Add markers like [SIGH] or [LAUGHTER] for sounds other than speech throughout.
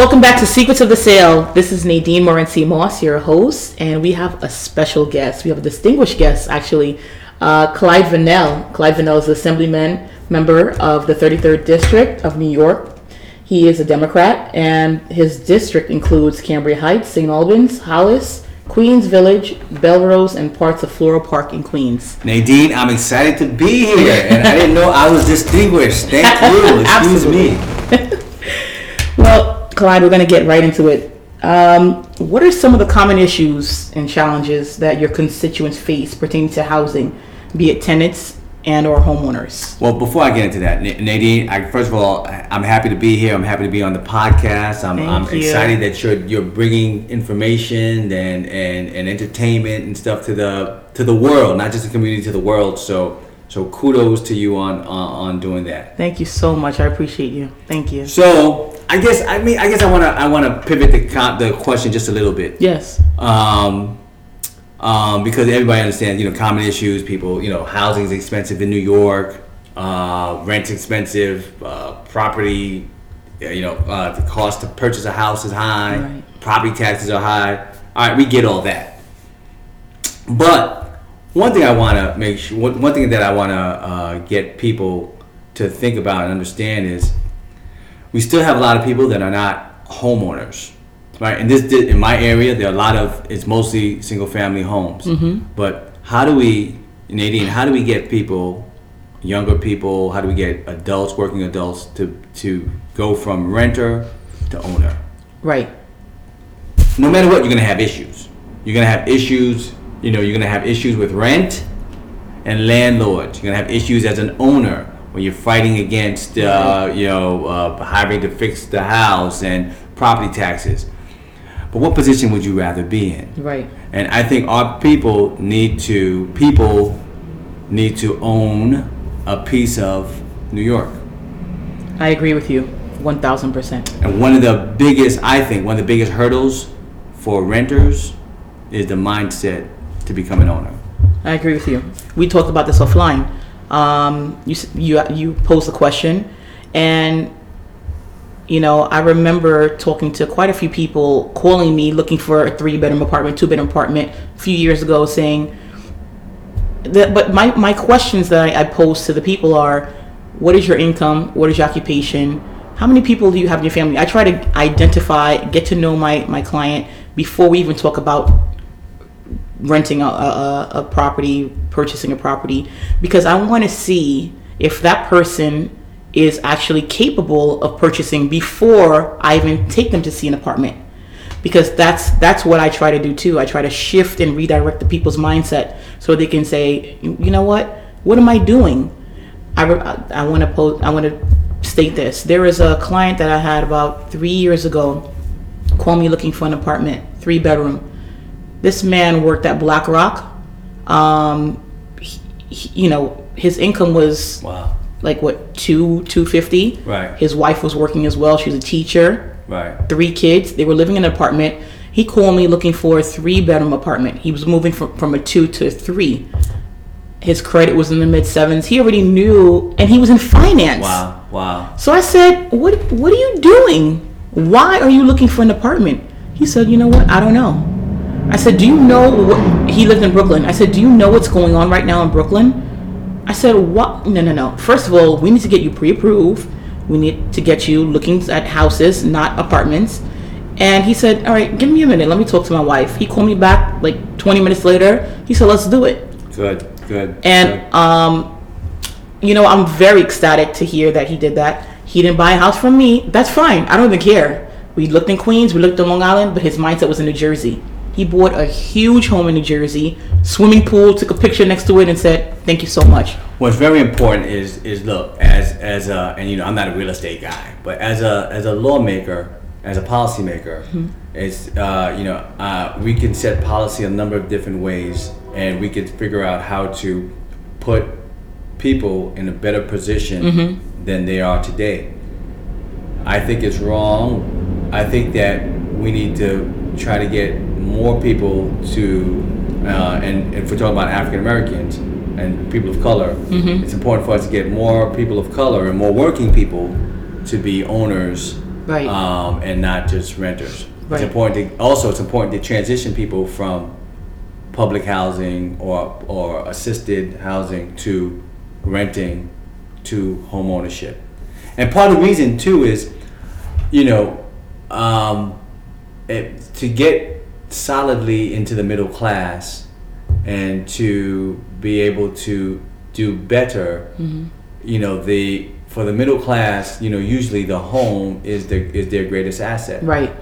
Welcome back to Secrets of the Sell. This is Nadine Morency Moss, your host, and we have a special guest. We have a distinguished guest, actually, uh, Clyde Vanel. Clyde Vanel is an assemblyman member of the 33rd District of New York. He is a Democrat, and his district includes Cambria Heights, St. Albans, Hollis, Queens Village, Bellerose, and parts of Floral Park in Queens. Nadine, I'm excited to be here, and I didn't know I was distinguished. Thank you. [LAUGHS] Excuse me. [LAUGHS] Clyde, we're going to get right into it. Um, what are some of the common issues and challenges that your constituents face pertaining to housing, be it tenants and or homeowners? Well, before I get into that, Nadine, I, first of all, I'm happy to be here. I'm happy to be on the podcast. I'm, I'm excited that you're you're bringing information and, and, and entertainment and stuff to the to the world, not just the community, to the world. So so kudos to you on on, on doing that. Thank you so much. I appreciate you. Thank you. So I guess I mean I guess I wanna I wanna pivot the con- the question just a little bit. Yes. um, um, because everybody understands, you know, common issues. People, you know, housing is expensive in New York, uh, rent's expensive, uh, property, uh, you know, uh, the cost to purchase a house is high, Right. property taxes are high. All right, we get all that. But one thing I want to make sure, one one thing that I want to uh, get people to think about and understand is we still have a lot of people that are not homeowners, right? In this, in my area, there are a lot of it's mostly single family homes. Mm-hmm. But how do we, Nadine? How do we get people, younger people? How do we get adults, working adults, to to go from renter to owner? Right. no matter what, you're gonna have issues. You're gonna have issues. You know, you're gonna have issues with rent and landlords. You're gonna have issues as an owner when you're fighting against, uh, you know, uh, having to fix the house and property taxes. But what position would you rather be in? Right. And I think our people need to people need to own a piece of New York. I agree with you. 1000%. And one of the biggest, I think, one of the biggest hurdles for renters is the mindset to become an owner. I agree with you. We talked about this offline. Um, you you you posed a question, and you know I remember talking to quite a few people calling me looking for a three bedroom apartment, two bedroom apartment a few years ago, saying that. But my my questions that I, I pose to the people are, what is your income? What is your occupation? How many people do you have in your family? I try to identify, get to know my my client before we even talk about renting a, a, a property, purchasing a property, because I want to see if that person is actually capable of purchasing before I even take them to see an apartment. Because that's that's what I try to do too. I try to shift and redirect the people's mindset so they can say, you know what, what am I doing? I, I want to post. I want to state this. There is a client that I had about three years ago call me looking for an apartment, three bedroom. This man worked at BlackRock. Um, he, he- you know, his income was Wow. like what two two fifty. Right. His wife was working as well. She was a teacher. Right. Three kids. They were living in an apartment. He called me looking for a three bedroom apartment. He was moving from from a two to a three. His credit was in the mid sevens. He already knew, and he was in finance. Wow. Wow. So I said, "What what are you doing? Why are you looking for an apartment?" He said, "You know what? I don't know." I said, "Do you know what he lived in Brooklyn?" I said, "Do you know what's going on right now in Brooklyn?" I said, "What? No, no, no. First of all, we need to get you pre-approved. We need to get you looking at houses, not apartments." And he said, "All right, give me a minute. Let me talk to my wife." He called me back like 20 minutes later. He said, "Let's do it." Good. Good. And um, you know, I'm very ecstatic to hear that he did that. He didn't buy a house from me. That's fine. I don't even care. We looked in Queens, we looked in Long Island, but his mindset was in New Jersey. He bought a huge home in New Jersey, swimming pool, took a picture next to it, and said, "Thank you so much." What's very important is is look as as a and you know I'm not a real estate guy, but as a as a lawmaker, as a policymaker, it's uh, you know uh, we can set policy a number of different ways, and we can figure out how to put people in a better position than they are today. I think it's wrong. I think that we need to try to get more people to, uh, and if we're talking about African Americans and people of color, it's important for us to get more people of color and more working people to be owners Right. um, and not just renters. Right. It's important. To, also, it's important to transition people from public housing or or assisted housing to renting to home ownership. And part of the reason too is, you know, um, it, to get solidly into the middle class and to be able to do better, you know, the for the middle class, you know, usually the home is their is their greatest asset Right.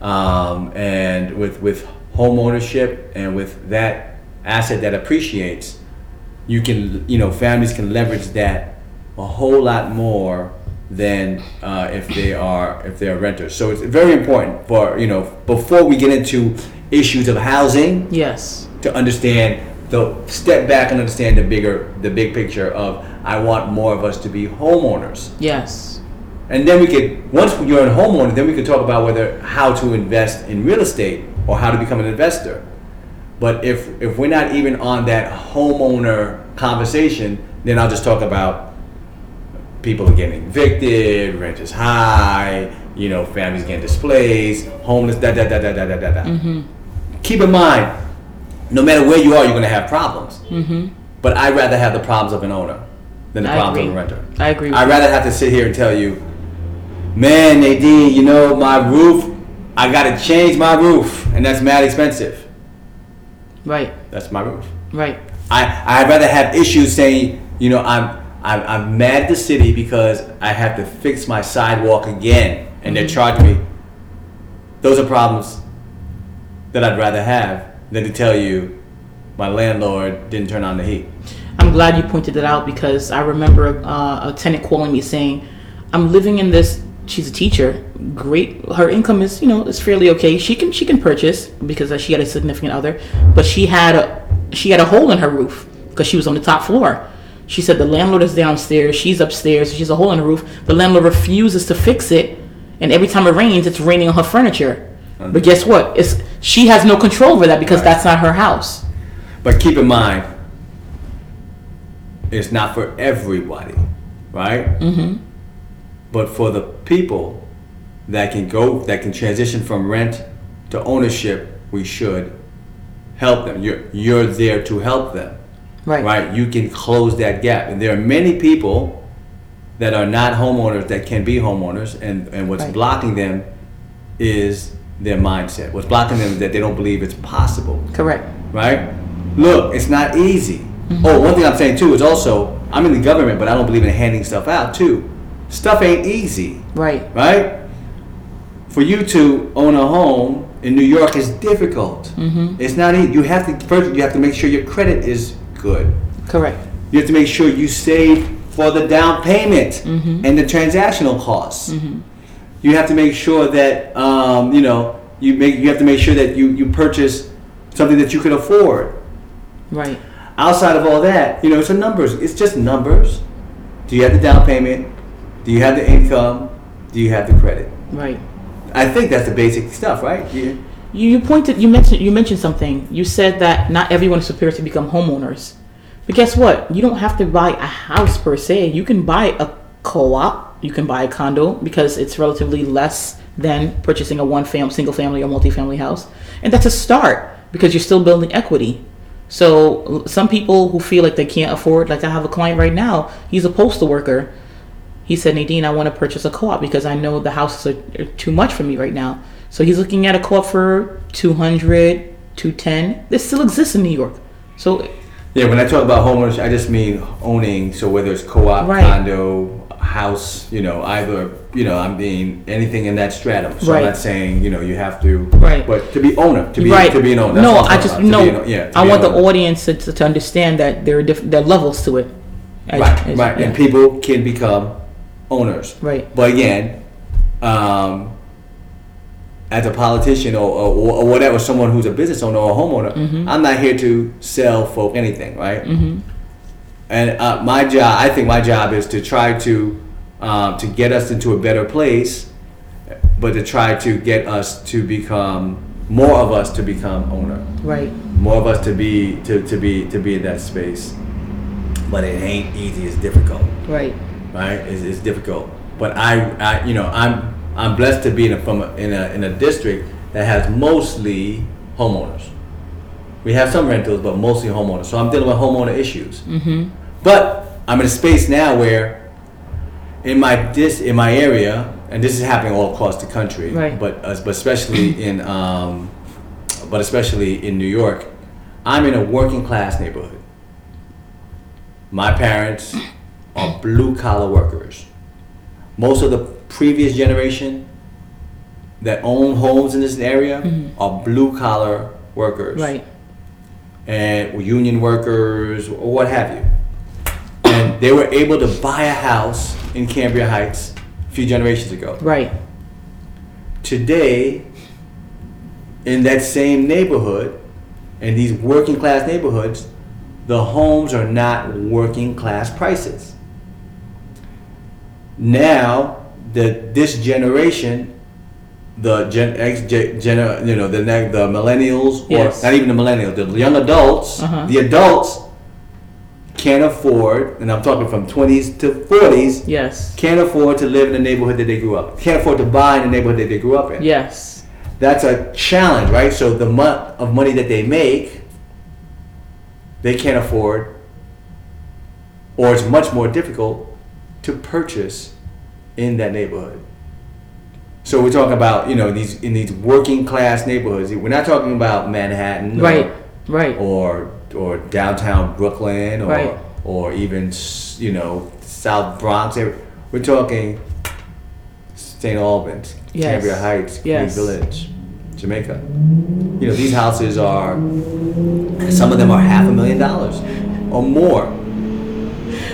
um, and with with home ownership and with that asset that appreciates, you can you know families can leverage that a whole lot more than uh, if they are if they're renters. So it's very important for you know before we get into issues of housing Yes. to understand the step back and understand the bigger the big picture of I want more of us to be homeowners. Yes. And then we could, once you're a homeowner, then we could talk about whether how to invest in real estate or how to become an investor. But if if we're not even on that homeowner conversation, then I'll just talk about people are getting evicted, rent is high, you know, families getting displaced, homeless, da da da da da da da. da. Keep in mind, no matter where you are, you're going to have problems. Mm-hmm. But I'd rather have the problems of an owner than the I problems agree. of a renter. I agree with. I'd rather have to sit here and tell you, man, Nadine, you know, my roof, I got to change my roof, and that's mad expensive. Right. That's my roof. Right. I, I'd rather have issues saying, you know, I'm, I'm, I'm mad at the city because I have to fix my sidewalk again, and they're charging me. Those are problems that I'd rather have than to tell you my landlord didn't turn on the heat. I'm glad you pointed that out because I remember uh, a tenant calling me saying, "I'm living in this." She's a teacher. Great. Her income is, you know, is fairly okay. She can she can purchase because she had a significant other, but she had a she had a hole in her roof because she was on the top floor. She said the landlord is downstairs. She's upstairs. She's a hole in the roof. The landlord refuses to fix it, and every time it rains, it's raining on her furniture. But guess what? It's she has no control over that because Right. that's not her house. But keep in mind, it's not for everybody, right? Mm-hmm. But for the people that can go, that can transition from rent to ownership, we should help them. You're you're there to help them, Right. right? You can close that gap, and there are many people that are not homeowners that can be homeowners, and and what's Right. blocking them is their mindset. What's blocking them is that they don't believe it's possible Correct. right? Look, it's not easy. Mm-hmm. Oh, one thing I'm saying too is also I'm in the government, but I don't believe in handing stuff out too. Stuff ain't easy, Right. right? For you to own a home in New York is difficult. Mm-hmm. It's not easy. You have to first. You have to make sure your credit is good. Correct. You have to make sure you save for the down payment and the transactional costs. You have to make sure that um, you know you make. You have to make sure that you you purchase something that you can afford. Right. Outside of all that, you know, it's a numbers. It's just numbers. Do you have the down payment? Do you have the income? Do you have the credit? Right. I think that's the basic stuff, right? Yeah. You, you pointed you mentioned you mentioned something. You said that not everyone is prepared to become homeowners. But guess what? You don't have to buy a house per se. You can buy a co-op, you can buy a condo because it's relatively less than purchasing a one fam single family or multi-family house. And that's a start because you're still building equity. So some people who feel like they can't afford, like I have a client right now, he's a postal worker. He said, Nadine, I want to purchase a co-op because I know the houses are, are too much for me right now. So he's looking at a co-op for 200, 210. This still exists in New York. So Yeah, when I talk about homeowners, I just mean owning. So whether it's co-op, Right. condo, house, you know, either, you know, I mean anything in that stratum. So Right. I'm not saying, you know, you have to, Right. but to be owner, to be right. to be an owner. That's no, I just about, no. an- yeah, I want an the audience to, to, understand that there are diff- there are levels to it. Right, right, yeah. and people can become owners. Right. But again, um, as a politician or, or, or whatever, someone who's a business owner or a homeowner, Mm-hmm. I'm not here to sell folk anything, right? Mm-hmm. And uh, my job, I think my job is to try to um, to get us into a better place, but to try to get us to become more of us to become owner Right. more of us to be to, to be to be in that space but it ain't easy it's difficult Right. right it's, it's difficult but I, I you know i'm I'm blessed to be in a, from a, in a in a district that has mostly homeowners. We have some rentals, but mostly homeowners. So I'm dealing with homeowner issues. Mm-hmm. But I'm in a space now where, in my this in my area, and this is happening all across the country, Right. but uh, but especially [CLEARS THROAT] in um, but especially in New York, I'm in a working class neighborhood. My parents are blue collar workers. Most of the previous generation that own homes in this area mm-hmm. are blue collar workers Right. and union workers or what have you. And they were able to buy a house in Cambria Heights a few generations ago. Right. Today, in that same neighborhood, in these working class neighborhoods, the homes are not working class prices. Now, the this generation, the Gen X, gen, gen, you know, the the millennials, Yes. or not even the millennials, the young adults, Uh-huh. the adults can't afford, and I'm talking from 20s to 40s, Yes. can't afford to live in the neighborhood that they grew up. Can't afford to buy in the neighborhood that they grew up in. Yes. That's a challenge, right? So the amount of money that they make, they can't afford, or it's much more difficult to purchase in that neighborhood. So we're talking about you know these in these working class neighborhoods. We're not talking about Manhattan, or- Right. Right. or or downtown Brooklyn or Right. or even you know South Bronx. We're talking St. Albans, Yes. Cambria Heights, Yes. Village, Jamaica. You know these houses are some of them are half a million dollars or more.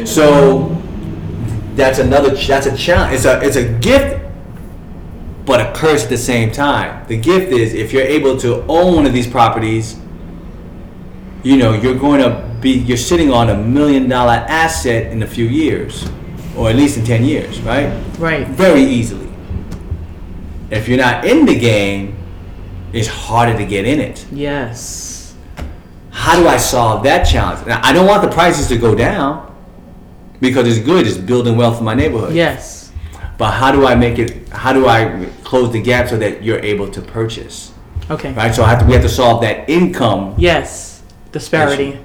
So that's another that's a challenge. It's a it's a gift but a curse at the same time. The gift is if you're able to own one of these properties, you know, you're going to be you're sitting on a million dollar asset in a few years or at least in 10 years, right? Right. Very easily. If you're not in the game, it's harder to get in it. Yes. How do I solve that challenge? Now, I don't want the prices to go down because it's good, it's building wealth in my neighborhood. Yes. But how do I make it? How do I close the gap so that you're able to purchase? Okay. Right. So I have to, we have to solve that income. Yes, disparity.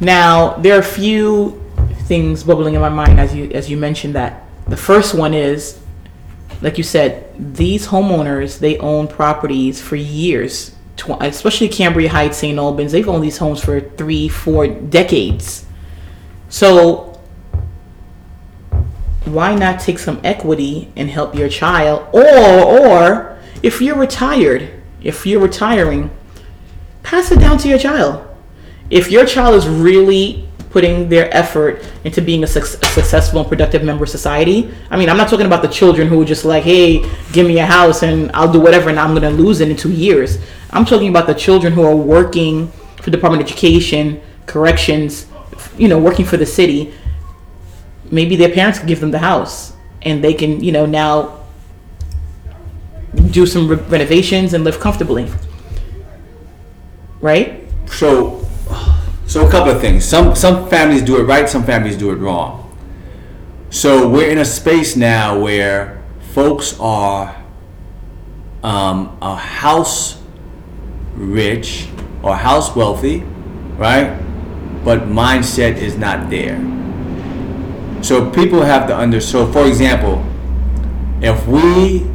Now there are a few things bubbling in my mind as you as you mentioned that. The first one is, like you said, these homeowners they own properties for years, tw- especially Cambria Heights, St. Albans. They've owned these homes for three, four decades. So why not take some equity and help your child? Or or if you're retired if you're retiring pass it down to your child. If your child is really putting their effort into being a, suc- a successful and productive member of society i mean i'm not talking about the children who are just like hey give me a house and i'll do whatever and i'm going to lose it in two years. I'm talking about the children who are working for department of education corrections you know working for the city maybe their parents give them the house and they can you know now do some re- renovations and live comfortably right So, so a couple of things. Some some families do it right. Some families do it wrong. So we're in a space now where folks are um, a house rich or house wealthy, right? But mindset is not there. So people have to under. So for example, if we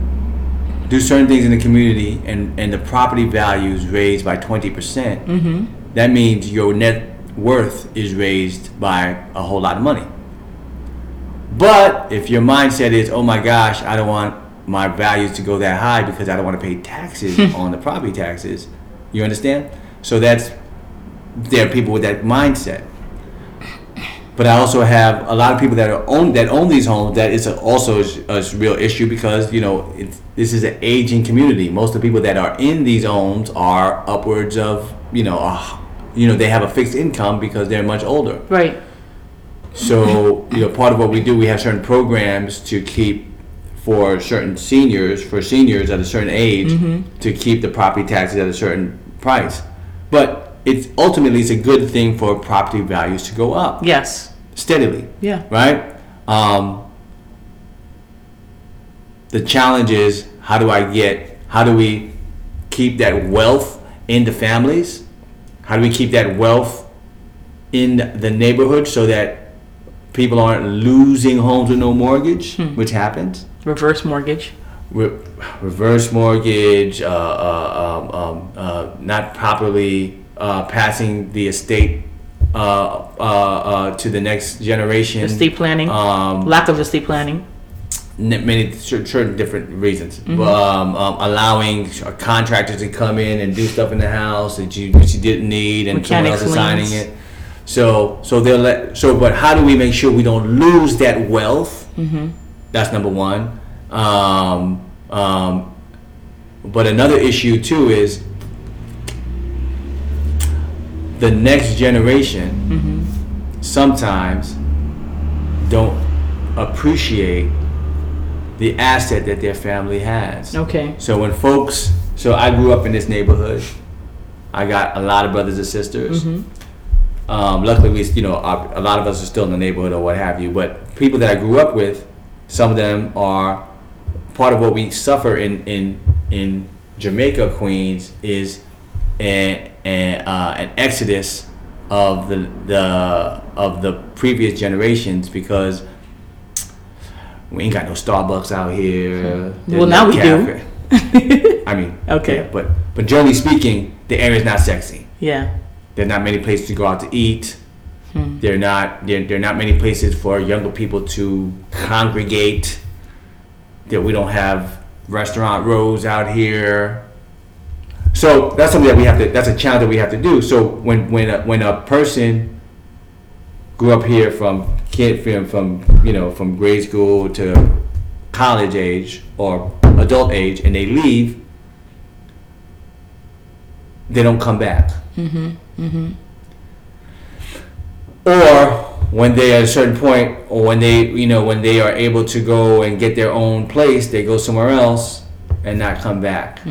do certain things in the community and, and the property values raised by 20%, percent mm-hmm. that means your net worth is raised by a whole lot of money. But if your mindset is, oh my gosh, I don't want my values to go that high because I don't want to pay taxes [LAUGHS] on the property taxes, you understand? So that's, there are people with that mindset. But I also have a lot of people that are own that own these homes. That is a, also a, a real issue because you know it's, this is an aging community. Most of the people that are in these homes are upwards of you know a, you know they have a fixed income because they're much older. right So you know part of what we do we have certain programs to keep for certain seniors for seniors at a certain age mm-hmm. to keep the property taxes at a certain price. But it's ultimately it's a good thing for property values to go up yes steadily yeah right? Um, the challenge is how do I get how do we keep that wealth in the families? How do we keep that wealth in the neighborhood so that people aren't losing homes with no mortgage, which happens? Reverse mortgage. Re- reverse mortgage, uh, uh, um, um, uh, not properly uh, passing the estate uh, uh, uh, to the next generation. Estate planning. Um, Lack of estate planning. n- many certain different reasons. Mm-hmm. Um, um, allowing contractors to come in and do stuff in the house that you, that you didn't need, and someone else is signing it. So, so they'll let. So, but how do we make sure we don't lose that wealth? Mm-hmm. That's number one. Um, um, but another issue too is the next generation Mm-hmm. sometimes don't appreciate the asset that their family has. Okay. So when folks, so I grew up in this neighborhood. I got a lot of brothers and sisters. Um, luckily, we, you know, our, a lot of us are still in the neighborhood or what have you. But people that I grew up with, some of them are part of what we suffer in in in Jamaica, Queens, is an an, uh, an exodus of the the of the previous generations because we ain't got no Starbucks out here. There's Well, now no we do. [LAUGHS] I mean, Okay. yeah, but but generally speaking, the area's not sexy. Yeah. There's not many places to go out to eat. There are not there, there are not many places for younger people to congregate. That we don't have restaurant rows out here. So that's something that we have to. That's a challenge that we have to do. So when when a, when a person grew up here from kid from from you know from grade school to college age or adult age, and they leave, they don't come back. Mhm. Mhm. Or when they at a certain point, or when they you know when they are able to go and get their own place, they go somewhere else and not come back.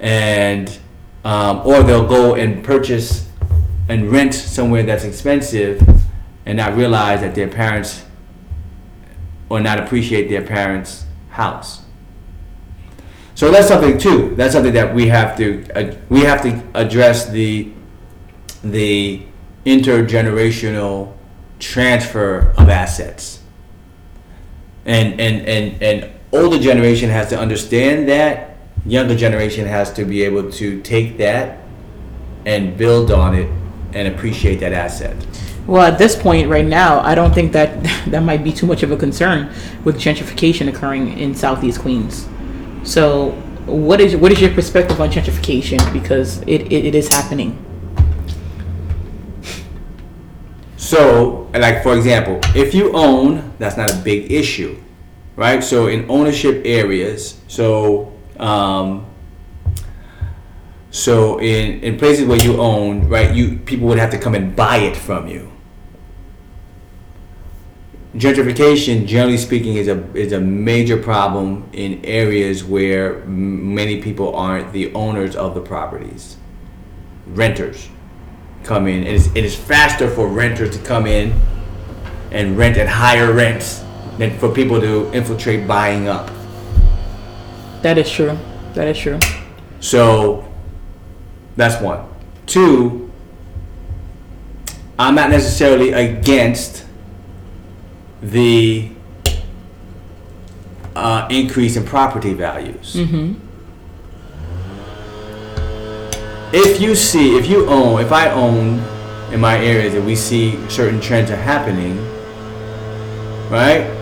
And um, or they'll go and purchase and rent somewhere that's expensive and not realize that their parents or not appreciate their parents' house. So that's something too. That's something that we have to uh, we have to address the the intergenerational transfer of assets. And and and and older generation has to understand that. Younger generation has to be able to take that and build on it and appreciate that asset. Well, at this point, right now, I don't think that [LAUGHS] that might be too much of a concern with gentrification occurring in Southeast Queens. So, what is what is your perspective on gentrification? Because it, it, it is happening. So, like for example, if you own, that's not a big issue, right? So in ownership areas, so um, so in in places where you own, right, you people would have to come and buy it from you. Gentrification, generally speaking, is a is a major problem in areas where many people aren't the owners of the properties, renters come in. It is, it is faster for renters to come in and rent at higher rents than for people to infiltrate buying up. That is true. That is true. So that's one. Two, I'm not necessarily against the uh, increase in property values. If you see, if you own, if I own in my areas and we see certain trends are happening, right?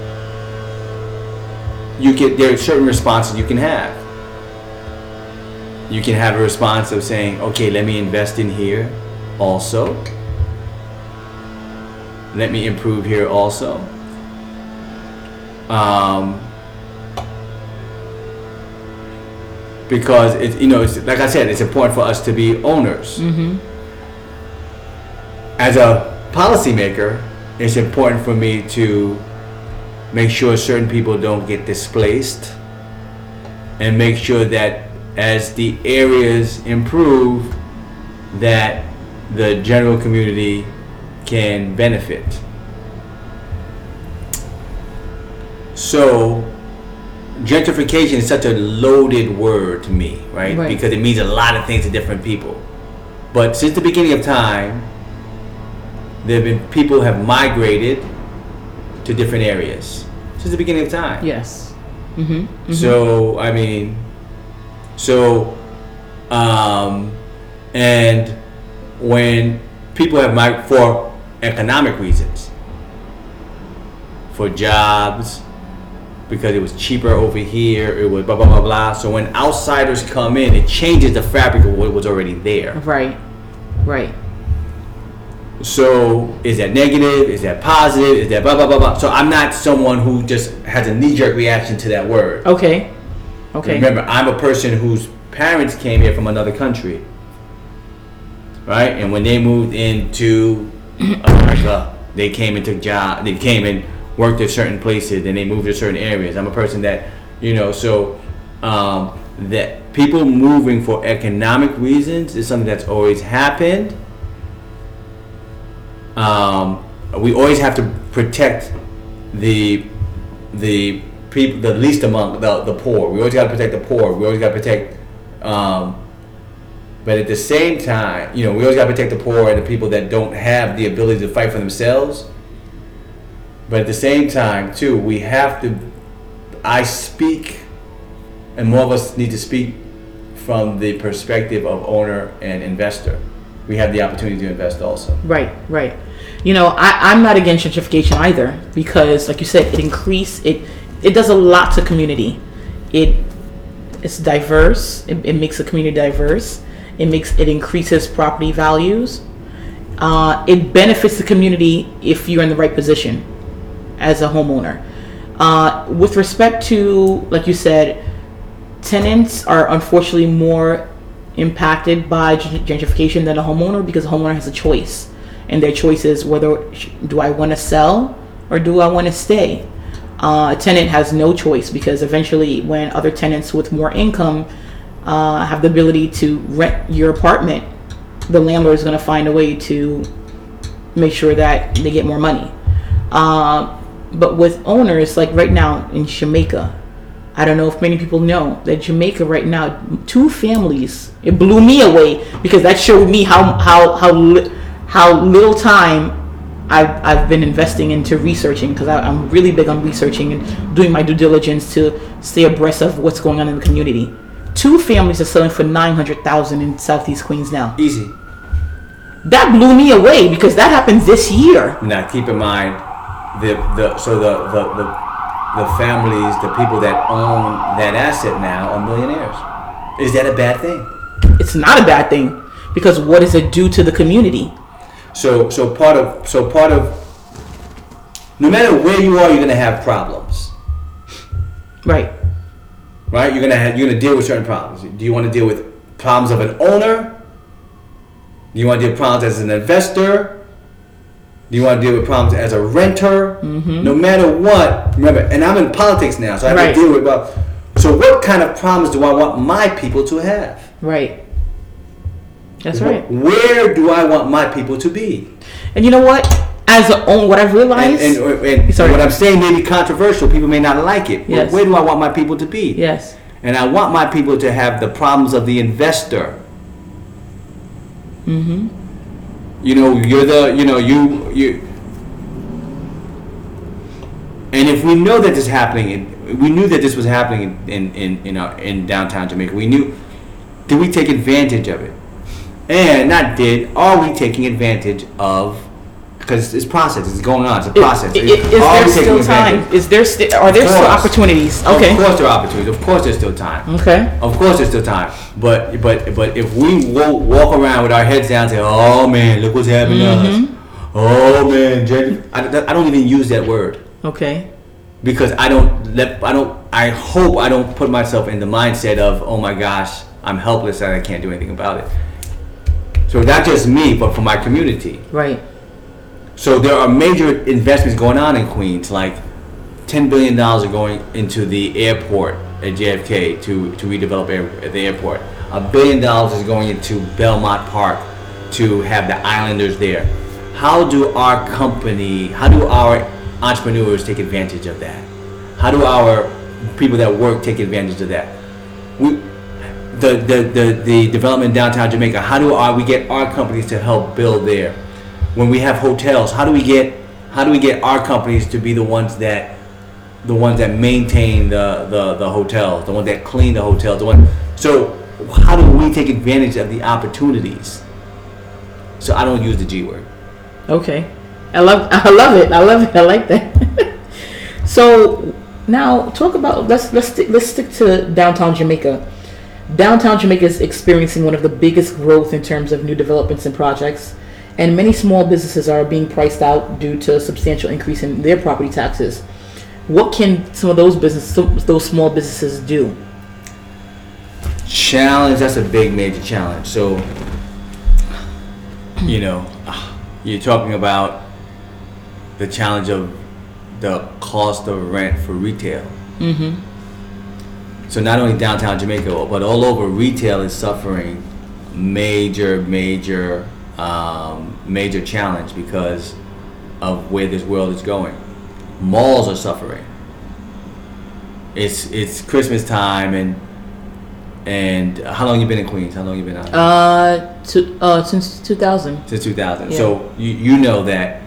You get there are certain responses you can have. You can have a response of saying, okay, let me invest in here also. Let me improve here also. Um, because it's you know it's like I said, it's important for us to be owners. As a policymaker, it's important for me to make sure certain people don't get displaced, and make sure that as the areas improve, that the general community can benefit. So, gentrification is such a loaded word to me, right? Right. Because it means a lot of things to different people. But since the beginning of time, there have been people have migrated to different areas since the beginning of time. Yes. Mm-hmm. So I mean, so, um, and when people have migrated for economic reasons, for jobs, because it was cheaper over here, it was blah blah blah blah. So when outsiders come in, it changes the fabric of what was already there. Right. Right. So is that negative? Is that positive? Is that blah blah blah blah? So I'm not someone who just has a knee jerk reaction to that word. Okay. Okay. Remember, I'm a person whose parents came here from another country, right? And when they moved into America, they came and took job. They came and worked at certain places, and they moved to certain areas. I'm a person that, you know, so um, that people moving for economic reasons is something that's always happened. Um, we always have to protect the the people, the least among the, the poor. We always got to protect the poor. We always got to protect. Um, but at the same time, you know, we always got to protect the poor and the people that don't have the ability to fight for themselves. But at the same time, too, we have to. I speak, and more of us need to speak from the perspective of owner and investor. We have the opportunity to invest also. Right, right. You know, I, I'm not against gentrification either because, like you said, it increase it. It does a lot to community. It it's diverse. It, it makes the community diverse. It makes it increases property values. Uh, it benefits the community if you're in the right position as a homeowner. Uh, with respect to, like you said, tenants are unfortunately more impacted by gentrification than a homeowner because a homeowner has a choice. And their choice is whether do i want to sell or do i want to stay? Uh, a tenant has no choice because eventually when other tenants with more income uh, have the ability to rent your apartment the landlord is going to find a way to make sure that they get more money. Uh, but with owners like right now in jamaica I don't know if many people know that Jamaica right now, two families. It blew me away because that showed me how how how li- how little time I've I've been investing into researching because I'm really big on researching and doing my due diligence to stay abreast of what's going on in the community. Two families are selling for nine hundred thousand in Southeast Queens now. Easy. That blew me away because that happened this year. Now keep in mind the the so the the the, the families, the people that own that asset now are millionaires. Is that a bad thing? It's not a bad thing because what does it do to the community? So so part of so part of no matter where you are, you're gonna have problems. Right. Right? You're gonna have you're gonna deal with certain problems. Do you want to deal with problems of an owner? Do you want to deal with problems as an investor? Do you want to deal with problems as a renter? No matter what, remember, and I'm in politics now, so I have Right. to deal with. So, what kind of problems do I want my people to have? Right. That's right. Where do I want my people to be? And you know what? As a own, what I've And, realized. and, and Sorry. what I'm saying may be controversial. People may not like it. Yes. where do I want my people to be? yes. And I want my people to have the problems of the investor. Mm-hmm. You know, you're the, you know, you, you. And if we know that this is happening, in, we knew that this was happening in, in, in, our, uh, in downtown Jamaica. We knew, did we take advantage of it? And not did, are we taking advantage of, because it's process, it's going on, it's a process. I- i- is there still advantage? time? Is there still? Are there still opportunities? Okay. Of course there are opportunities. Of course there's still time. Okay. Of course there's still time. But but but if we walk around with our heads down, and say, "Oh man, look what's happening to us," mm-hmm. oh man, gen- I, I don't even use that word Okay. because I don't let I don't I hope I don't put myself in the mindset of, "Oh my gosh, I'm helpless and I can't do anything about it." So not just me, but for my community. Right. So there are major investments going on in Queens, like ten billion dollars are going into the airport at JFK to, to redevelop air, the airport. A billion dollars is going into Belmont Park to have the Islanders there. How do our company, how do our entrepreneurs take advantage of that? How do our people that work take advantage of that. We, the, the, the, the development downtown Jamaica, how do our, we get our companies to help build there? When we have hotels, how do we get how do we get our companies to be the ones that the ones that maintain the, the, the hotels, the ones that clean the hotels, the one so how do we take advantage of the opportunities? So I don't use the G word. Okay. I love [LAUGHS] I love it. I love it. I like that. [LAUGHS] so now talk about let's let's stick, let's stick to downtown Jamaica. Downtown Jamaica is experiencing one of the biggest growth in terms of new developments and projects, and many small businesses are being priced out due to a substantial increase in their property taxes. What can some of those business those small businesses do? Challenge. That's a big major challenge. So you know, you're talking about the challenge of the cost of rent for retail. Mm-hmm. So not only downtown Jamaica, but all over, retail is suffering major, major, um, major challenge because of where this world is going. Malls are suffering. It's it's Christmas time and and how long you been in Queens? How long you been out? Uh, to, uh since 2000. Since 2000. Yeah. So you you know that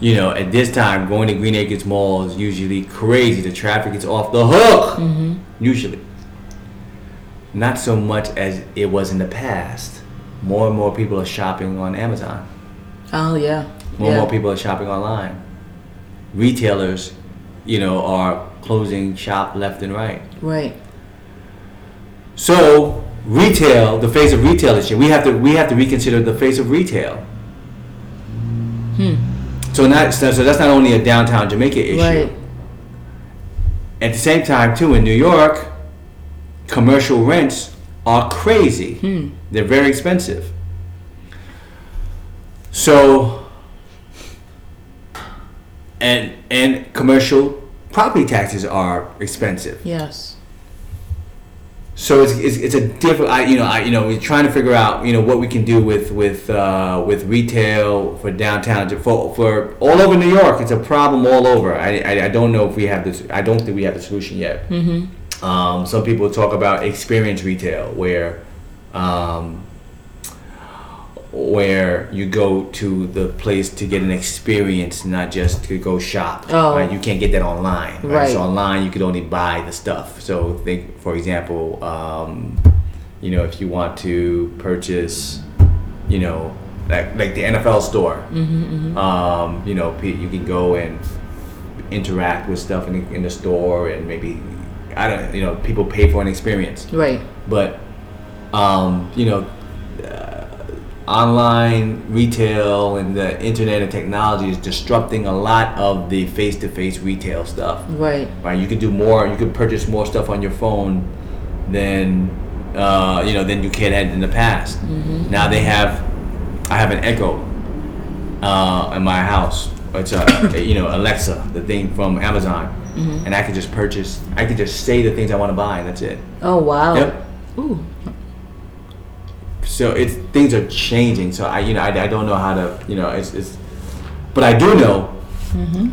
you know at this time going to Green Acres Mall is usually crazy. The traffic is off the hook. Mm-hmm. Usually. Not so much as it was in the past. More and more people are shopping on Amazon. Oh yeah. More yeah. and more people are shopping online. Retailers, you know, are closing shop left and right. Right. So retail, the face of retail issue, we have to we have to reconsider the face of retail. Hmm. So not so that's not only a downtown Jamaica issue. Right. At the same time, too, in New York, commercial rents are crazy. Hmm. They're very expensive. So, and and commercial property taxes are expensive. Yes. So it's, it's, it's a different. I you know I you know we're trying to figure out you know what we can do with with uh, with retail for downtown for for all over New York. It's a problem all over. I, I, I don't know if we have this. I don't think we have the solution yet. Mm-hmm. Um, some people talk about experience retail, where um, where you go to the place to get an experience, not just to go shop. Oh. Right? You can't get that online. Right? Right. So online, you could only buy the stuff. So think, for example, um, you know, if you want to purchase, you know, like like the NFL store, Mm-hmm, um, you know, you can go and interact with stuff in the, in the store, and maybe I don't, you know, people pay for an experience Right. but um, you know uh, online retail and the internet and technology is disrupting a lot of the face-to-face retail stuff Right. right you can do more you can purchase more stuff on your phone than uh, you know than you can had in the past Mm-hmm. now they have i have an echo uh, in my house it's a [COUGHS] you know alexa the thing from amazon Mm-hmm. and i can just purchase i can just say the things i want to buy and that's it Oh wow. Yep. Ooh. so it's things are changing. So I, you know, I, I don't know how to, you know, it's, it's but I do know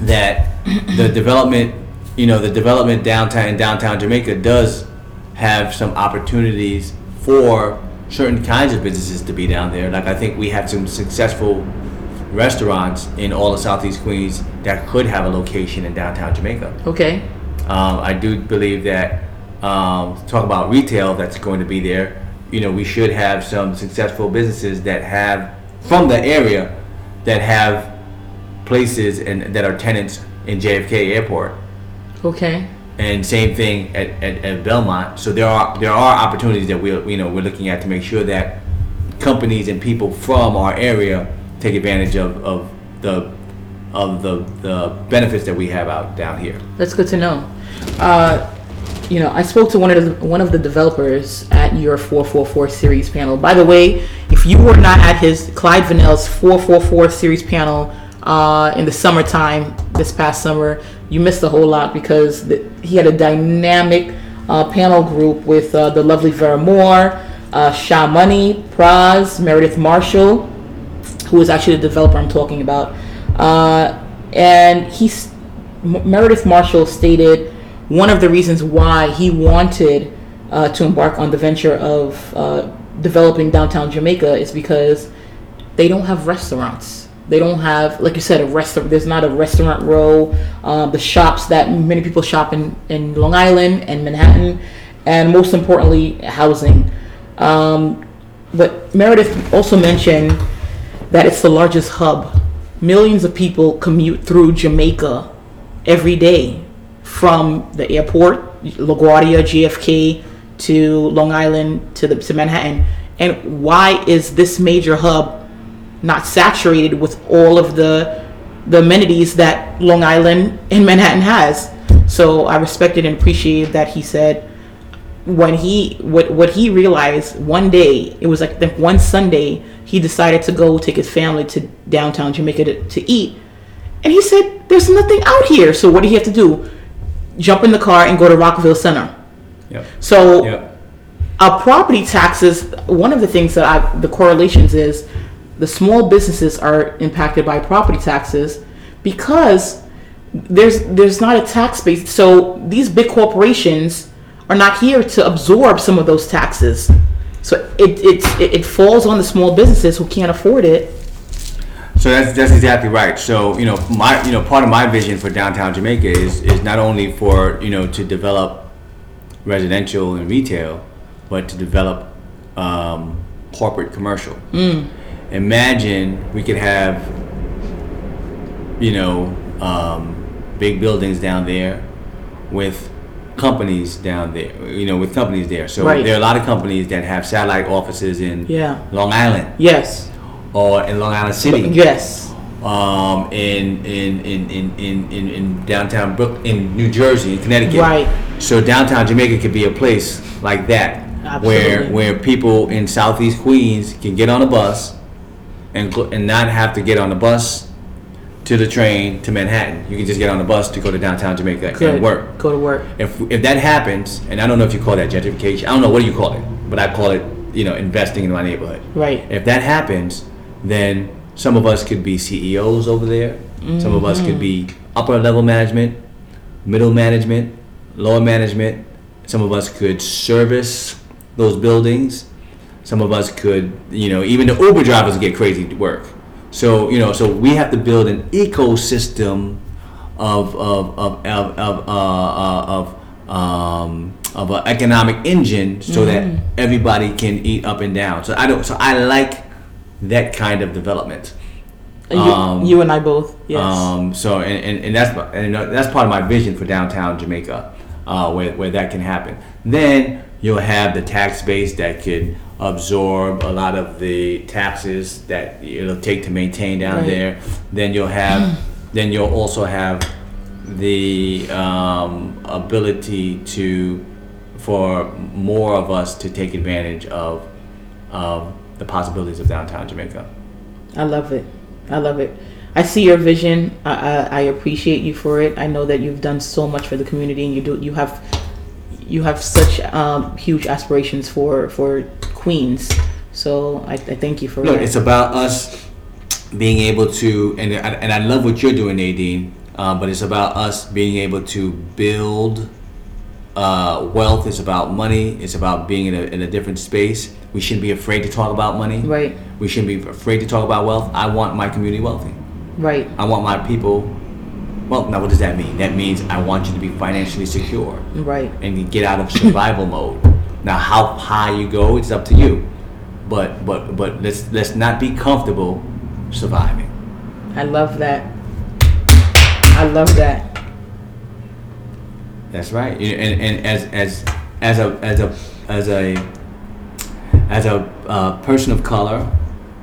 that the development, you know, the development downtown in downtown Jamaica does have some opportunities for certain kinds of businesses to be down there. Like I think we have some successful restaurants in all of Southeast Queens that could have a location in downtown Jamaica. Okay. Um, I do believe that um, talk about retail that's going to be there. You know, we should have some successful businesses that have from the area that have places and that are tenants in JFK Airport. Okay. And same thing at, at, at Belmont. So there are there are opportunities that we you know we're looking at to make sure that companies and people from our area take advantage of, of the of the, the benefits that we have out down here. That's good to know. Uh, you know, I spoke to one of the, one of the developers at your 444 series panel. By the way, if you were not at his Clyde Vanel's 444 series panel uh, in the summertime this past summer, you missed a whole lot because the, he had a dynamic uh, panel group with uh, the lovely Vera Moore, uh, Sha Money, Pras, Meredith Marshall, who is actually the developer I'm talking about. Uh, and he's M- Meredith Marshall stated one of the reasons why he wanted uh, to embark on the venture of uh, developing downtown Jamaica is because they don't have restaurants. They don't have, like you said, a restaurant. There's not a restaurant row. Um, the shops that many people shop in, in Long Island and Manhattan, and most importantly, housing. Um, but Meredith also mentioned that it's the largest hub. Millions of people commute through Jamaica every day from the airport, LaGuardia, JFK, to Long Island, to the to Manhattan. And why is this major hub not saturated with all of the the amenities that Long Island and Manhattan has? So I respected and appreciated that he said when he what what he realized one day it was like the one Sunday he decided to go take his family to downtown Jamaica to, to eat. And he said there's nothing out here. So what do you have to do? Jump in the car and go to Rockville Centre. Yep. so Yep. property taxes one of the things that I the correlations is the small businesses are impacted by property taxes because there's there's not a tax base. So these big corporations are not here to absorb some of those taxes so it it, it falls on the small businesses who can't afford it So that's that's exactly right. So you know, my you know part of my vision for downtown Jamaica is is not only for you know to develop residential and retail, but to develop um, corporate commercial. Imagine we could have you know um, big buildings down there with companies down there. You know, with companies there. So Right. there are a lot of companies that have satellite offices in Yeah. Long Island yes or in Long Island City yes um, in, in, in, in, in, in, in downtown Brook, in New Jersey, in Connecticut. Right. So downtown Jamaica could be a place like that, where Absolutely. where people in Southeast Queens can get on a bus, and and not have to get on the bus to the train to Manhattan. You can just get on the bus to go to downtown Jamaica good and work. go to work If if that happens, and I don't know if you call that gentrification, I don't know what do you call it, but I call it you know investing in my neighborhood. Right. If that happens, then some of us could be CEOs over there. Some of us could be mm-hmm. upper level management, middle management, lower management. Some of us could service those buildings. Some of us could, you know, even the Uber drivers get crazy to work. So, you know, so we have to build an ecosystem of of of of of, uh, uh, of um, of an economic engine so that everybody can eat up and down. So I don't. So I like that kind of development. you, Um, you and I both yes Um, so and, and, and that's and that's part of my vision for downtown Jamaica, uh, where where that can happen. Then you'll have the tax base that could absorb a lot of the taxes that it'll take to maintain down Right. there. Then you'll have [CLEARS THROAT] then you'll also have the um, ability to for more of us to take advantage of of the possibilities of downtown Jamaica. I love it. I love it. I see your vision. I, I, I appreciate you for it. I know that you've done so much for the community, and you do. You have, you have such um, huge aspirations for for Queens. So I, I thank you for Look, that. it's about us being able to, and I- and I love what you're doing, Nadine. Uh, but it's about us being able to build uh, wealth. It's about money. It's about being in a, in a different space. We shouldn't be afraid to talk about money. Right. We shouldn't be afraid to talk about wealth. I want my community wealthy. right. I want my people. Well, now what does that mean? That means I want you to be financially secure Right. and you get out of survival [LAUGHS] mode. Now, how high you go, it's up to you. But but but let's let's not be comfortable surviving. I love that. I love that. That's right. And and as as as a as a as a as a uh, person of color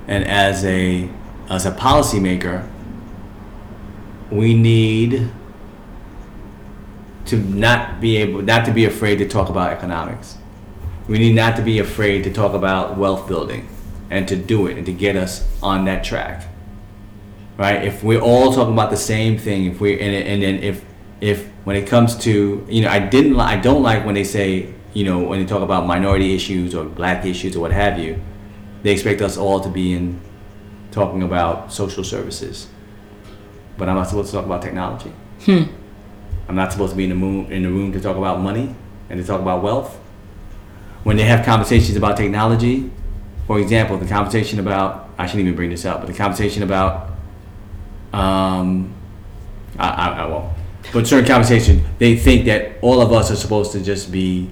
and as a as a policymaker, we need to not be able not to be afraid to talk about economics. We need not to be afraid to talk about wealth building and to do it and to get us on that track. Right? If we're all talking about the same thing, if we and, and then if if when it comes to you know I didn't li- I don't like when they say you know when they talk about minority issues or black issues or what have you, they expect us all to be in talking about social services. But I'm not supposed to talk about technology. I'm not supposed to be in the room in the room to talk about money and to talk about wealth. When they have conversations about technology, for example, the conversation about I shouldn't even bring this up, but the conversation about um, I, I, I won't. But certain conversation, they think that all of us are supposed to just be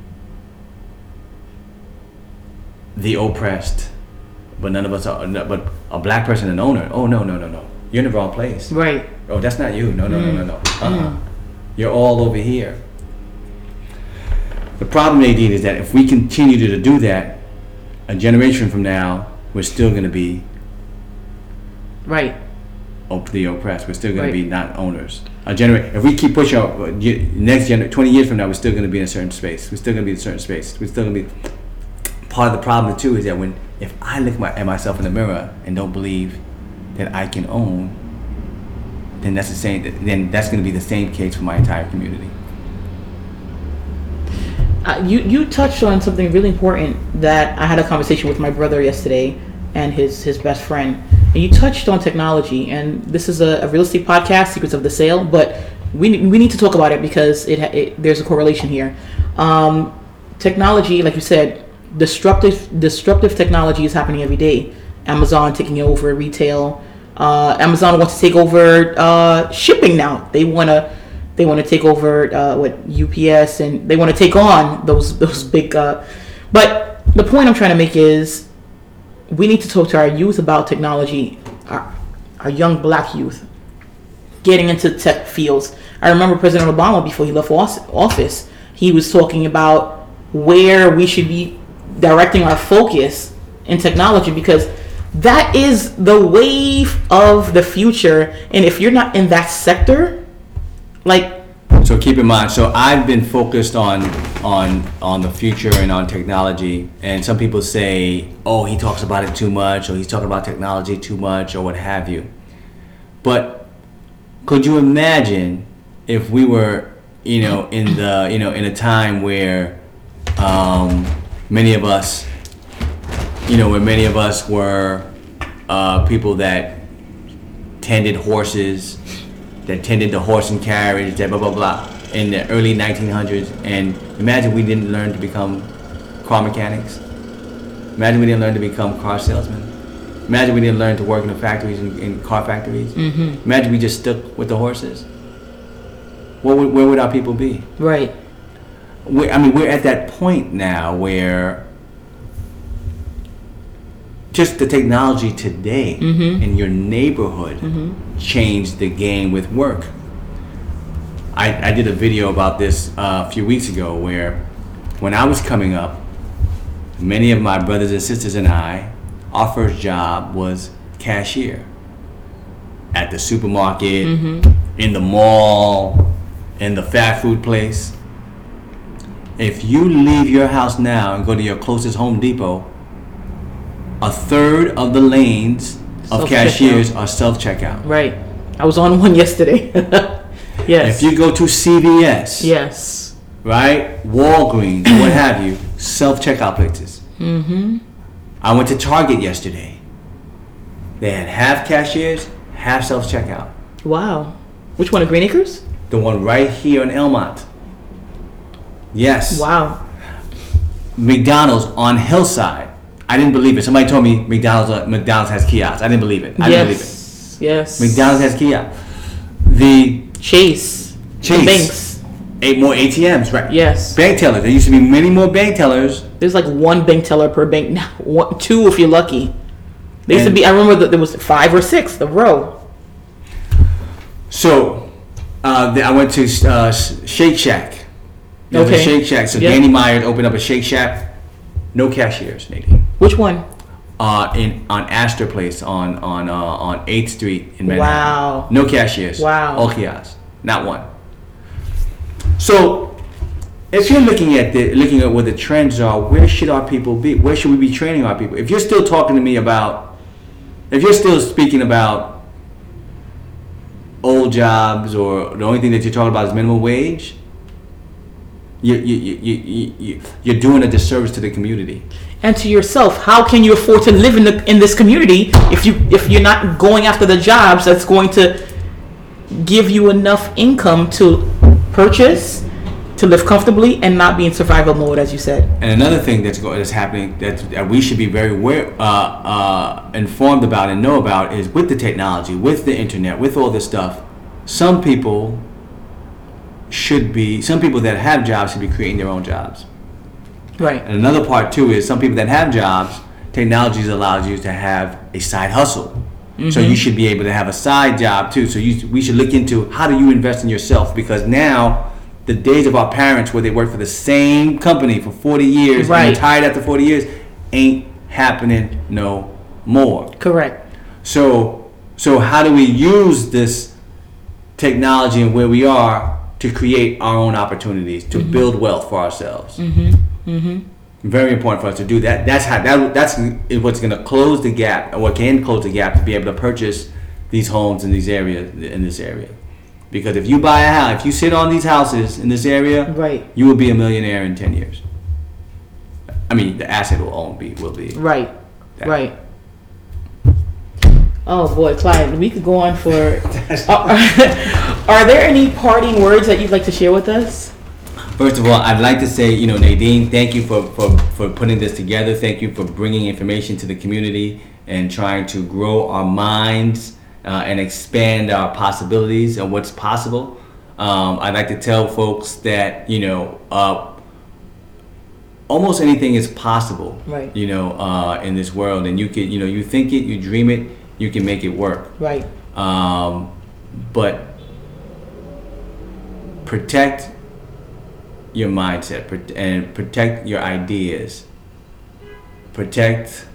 the oppressed, but none of us are. But a black person, an owner. Oh no, no, no, no. You're in the wrong place. Right. Oh, that's not you. No, no, no, no, no. Uh-uh. You're all over here. The problem, Nadine, is that if we continue to do that, a generation from now, we're still going to be Right. op- the oppressed. We're still going Right. to be not owners. A genera- If we keep pushing our uh, next gener- 20 years from now, we're still going to be in a certain space. We're still going to be in a certain space. We're still going to be. Part of the problem too is that when if I look my, at myself in the mirror and don't believe that I can own, then that's the same. Then that's going to be the same case for my entire community. Uh, you you touched on something really important that I had a conversation with my brother yesterday and his his best friend. And you touched on technology, and this is a, a real estate podcast, Secrets of the Sell. But we we need to talk about it because it, it there's a correlation here. Um, technology, like you said, disruptive disruptive technology is happening every day. Amazon taking over retail. Uh, Amazon wants to take over uh, shipping now. They want to they want to take over uh, what UPS and they want to take on those those [LAUGHS] big. Uh, but the point I'm trying to make is we need to talk to our youth about technology. Our, our young black youth getting into tech fields. I remember President Obama before he left office, he was talking about where we should be directing our focus in technology because that is the wave of the future. And if you're not in that sector, like So keep in mind. So I've been focused on on on the future and on technology. And some people say, "Oh, he talks about it too much," or "He's talking about technology too much," or what have you. But could you imagine if we were, you know, in the you know in a time where um, many of us, you know, where many of us were uh, people that tended horses, that tended the horse and carriage, that blah blah blah, in the early 1900s. And imagine we didn't learn to become car mechanics. Imagine we didn't learn to become car salesmen. Imagine we didn't learn to work in the factories, in, in car factories. Mm-hmm. Imagine we just stuck with the horses. What would, where would our people be? right, we I mean, we're at that point now where just the technology today mm-hmm. in your neighborhood mm-hmm. changed the game with work. I, I did a video about this uh, a few weeks ago where when I was coming up, many of my brothers and sisters and I, our first job was cashier at the supermarket, mm-hmm. in the mall, in the fast food place. If you leave your house now and go to your closest Home Depot, a third of the lanes of cashiers are self checkout. right. I was on [LAUGHS] one yesterday. [LAUGHS] yes. If you go to CVS, yes. right, Walgreens, [COUGHS] what have you, self checkout places. Mm-hmm. I went to Target yesterday. They had half cashiers, half self checkout. Wow. Which one? Of Green Acres? The one right here in Elmont. Yes. Wow. McDonald's on Hillside. I didn't believe it. Somebody told me McDonald's uh, McDonald's has kiosks. I didn't believe it. I didn't yes. Yes. believe it. Yes. McDonald's has kiosks. The Chase. Chase. The banks. eight more ATMs, right? Yes. Bank tellers. There used to be many more bank tellers. There's like one bank teller per bank now. [LAUGHS] One, two if you're lucky. There used to be. I remember that there was five or six. The row. So uh, the, I went to uh, Shake Shack. There's a Okay. Shake Shack. So Yeah. Danny Meyer opened up a Shake Shack. No cashiers, Nadine. Which one? Uh, in on Astor Place on on uh, on Eighth Street in Manhattan. Wow. No cashiers. Wow. All kiosks. Not one. So, if you're looking at the looking at what the trends are, where should our people be? Where should we be training our people? If you're still talking to me about, if you're still speaking about old jobs or the only thing that you're talking about is minimum wage, you you you you, you, you you're doing a disservice to the community. And to yourself, how can you afford to live in the in this community if you if you're not going after the jobs that's going to give you enough income to purchase to live comfortably and not be in survival mode, as you said. And another thing that's go- that's happening that, that we should be very aware, uh, uh, informed about and know about is with the technology, with the internet, with all this stuff. Some people should be some people that have jobs should be creating their own jobs. Right. And another part too is some people that have jobs, technology allows you to have a side hustle. So mm-hmm. you should be able to have a side job too. So you, we should look into how do you invest in yourself because now the days of our parents where they worked for the same company for 40 years Right. and retired after 40 years ain't happening no more. Correct. So so how do we use this technology and where we are to create our own opportunities to mm-hmm. build wealth for ourselves? Mm-hmm. Mm-hmm. Very important for us to do that. That's how that that's what's going to close the gap, or what can close the gap to be able to purchase these homes in these areas in this area. Because if you buy a house, if you sit on these houses in this area, Right. you will be a millionaire in ten years. I mean, the asset will own be will be. Right. that. Right. Oh boy, Clyde, we could go on for. [LAUGHS] [LAUGHS] are, there any parting words that you'd like to share with us? First of all, I'd like to say, you know, Nadine, thank you for, for, for putting this together. Thank you for bringing information to the community and trying to grow our minds uh, and expand our possibilities and what's possible. Um, I'd like to tell folks that, you know, uh, almost anything is possible, Right. you know, uh, in this world. And you can, you know, you think it, you dream it, you can make it work. Right. Um, but protect your mindset and protect your ideas. Protect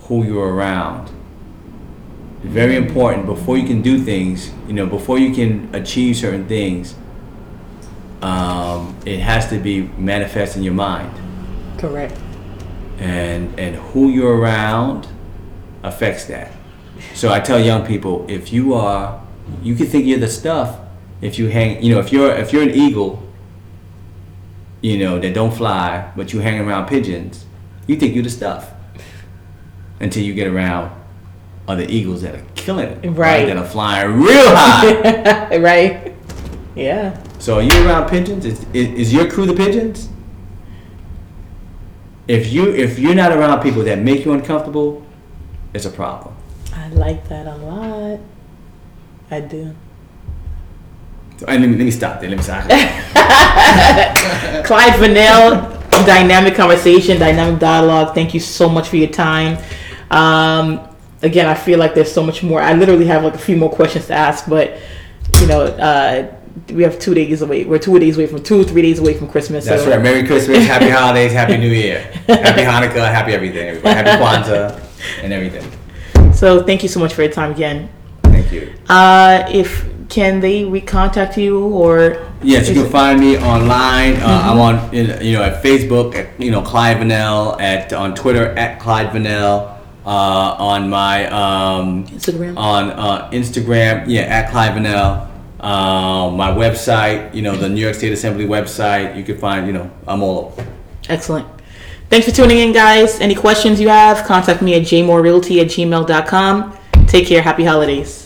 who you're around. Very important before you can do things, you know, before you can achieve certain things, um, it has to be manifest in your mind. Correct. And, and who you're around affects that. So I tell young people, if you are, you can think you're the stuff. If you hang, you know, if you're if you're an eagle, you know that don't fly, but you hang around pigeons, you think you're the stuff. Until you get around other eagles that are killing it, Right. That are flying real high. [LAUGHS] right. Yeah. so are you around pigeons? Is, is, is your crew the pigeons? If you if you're not around people that make you uncomfortable, it's a problem. I like that a lot. I do. Let me, let me stop there. Let me stop. Clyde Vanel, dynamic conversation, dynamic dialogue. Thank you so much for your time. Um, again, I feel like there's so much more. I literally have like a few more questions to ask, but you know, uh, we have two days away. We're two days away from two, three days away from Christmas. That's so- right. Merry Christmas, [LAUGHS] Happy Holidays, Happy New Year, Happy Hanukkah, Happy everything, everybody. Happy Kwanzaa, and everything. So thank you so much for your time again. Thank you. Uh, if can they recontact you or Yes, you can it- find me online. Uh, I'm on, you know, at Facebook, at, you know, Clyde Vanel, at on Twitter at Clyde Vanel, uh, on my um, Instagram? on uh, Instagram, yeah, at Clyde Vanel. Um, my website, you know, the New York State Assembly website. You can find, you know, I'm all over. Excellent. Thanks for tuning in, guys. Any questions you have, contact me at jmorerealty at gmail.com. Take care. Happy holidays.